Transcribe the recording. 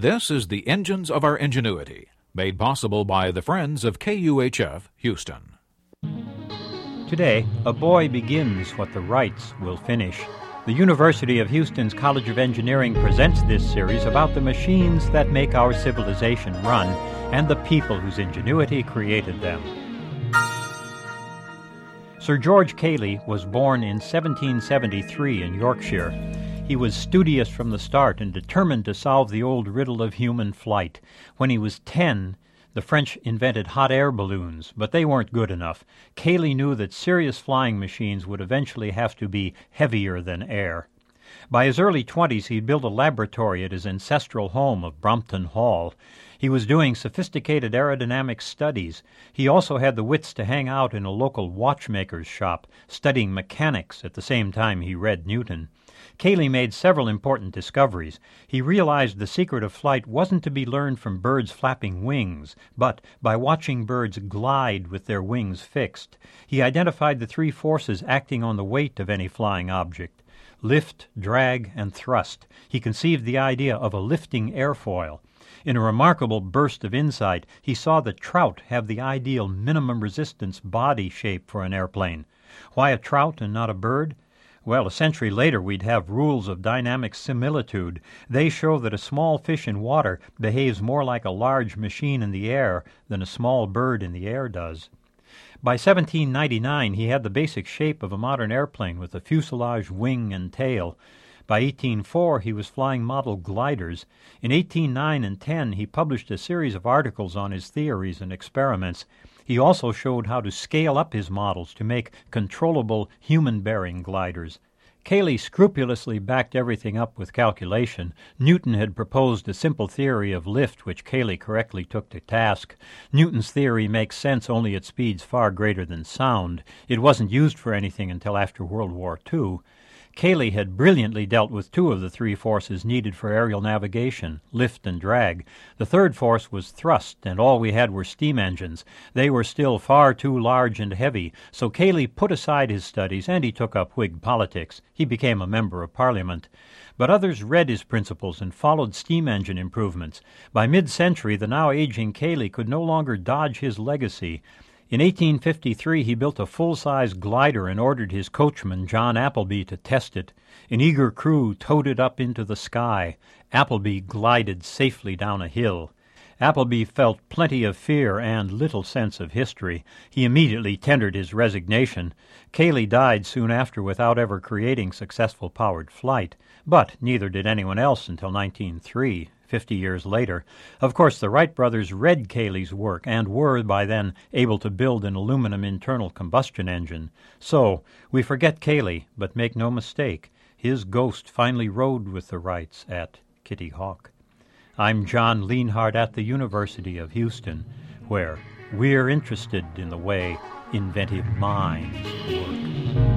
This is the Engines of Our Ingenuity, made possible by the friends of KUHF Houston. Today, a boy begins what the Wrights will finish. The University of Houston's College of Engineering presents this series about the machines that make our civilization run and the people whose ingenuity created them. Sir George Cayley was born in 1773 in Yorkshire. He was studious from the start and determined to solve the old riddle of human flight. When he was 10, the French invented hot air balloons, but they weren't good enough. Cayley knew that serious flying machines would eventually have to be heavier than air. By his early 20s, he'd built a laboratory at his ancestral home of Brompton Hall. He was doing sophisticated aerodynamic studies. He also had the wits to hang out in a local watchmaker's shop, studying mechanics at the same time he read Newton. Cayley made several important discoveries. He realized the secret of flight wasn't to be learned from birds flapping wings, but by watching birds glide with their wings fixed. He identified the three forces acting on the weight of any flying object lift, drag, and thrust. He conceived the idea of a lifting airfoil. In a remarkable burst of insight, he saw that trout have the ideal minimum resistance body shape for an airplane. Why a trout and not a bird? Well, a century later we'd have rules of dynamic similitude. They show that a small fish in water behaves more like a large machine in the air than a small bird in the air does. By 1799 he had the basic shape of a modern airplane with a fuselage, wing, and tail. By 1804 he was flying model gliders. In 1809 and 10 he published a series of articles on his theories and experiments. He also showed how to scale up his models to make controllable human bearing gliders. Cayley scrupulously backed everything up with calculation. Newton had proposed a simple theory of lift, which Cayley correctly took to task. Newton's theory makes sense only at speeds far greater than sound. It wasn't used for anything until after World War II. Cayley had brilliantly dealt with two of the three forces needed for aerial navigation lift and drag. The third force was thrust, and all we had were steam engines. They were still far too large and heavy, so Cayley put aside his studies and he took up Whig politics. He became a member of Parliament. But others read his principles and followed steam engine improvements. By mid century, the now aging Cayley could no longer dodge his legacy. In 1853 he built a full size glider and ordered his coachman, John Appleby, to test it. An eager crew towed it up into the sky. Appleby glided safely down a hill. Appleby felt plenty of fear and little sense of history. He immediately tendered his resignation. Cayley died soon after without ever creating successful powered flight, but neither did anyone else until 1903 fifty years later. Of course, the Wright brothers read Cayley's work and were, by then, able to build an aluminum internal combustion engine. So, we forget Cayley, but make no mistake, his ghost finally rode with the Wrights at Kitty Hawk. I'm John Lienhard at the University of Houston, where we're interested in the way inventive minds work.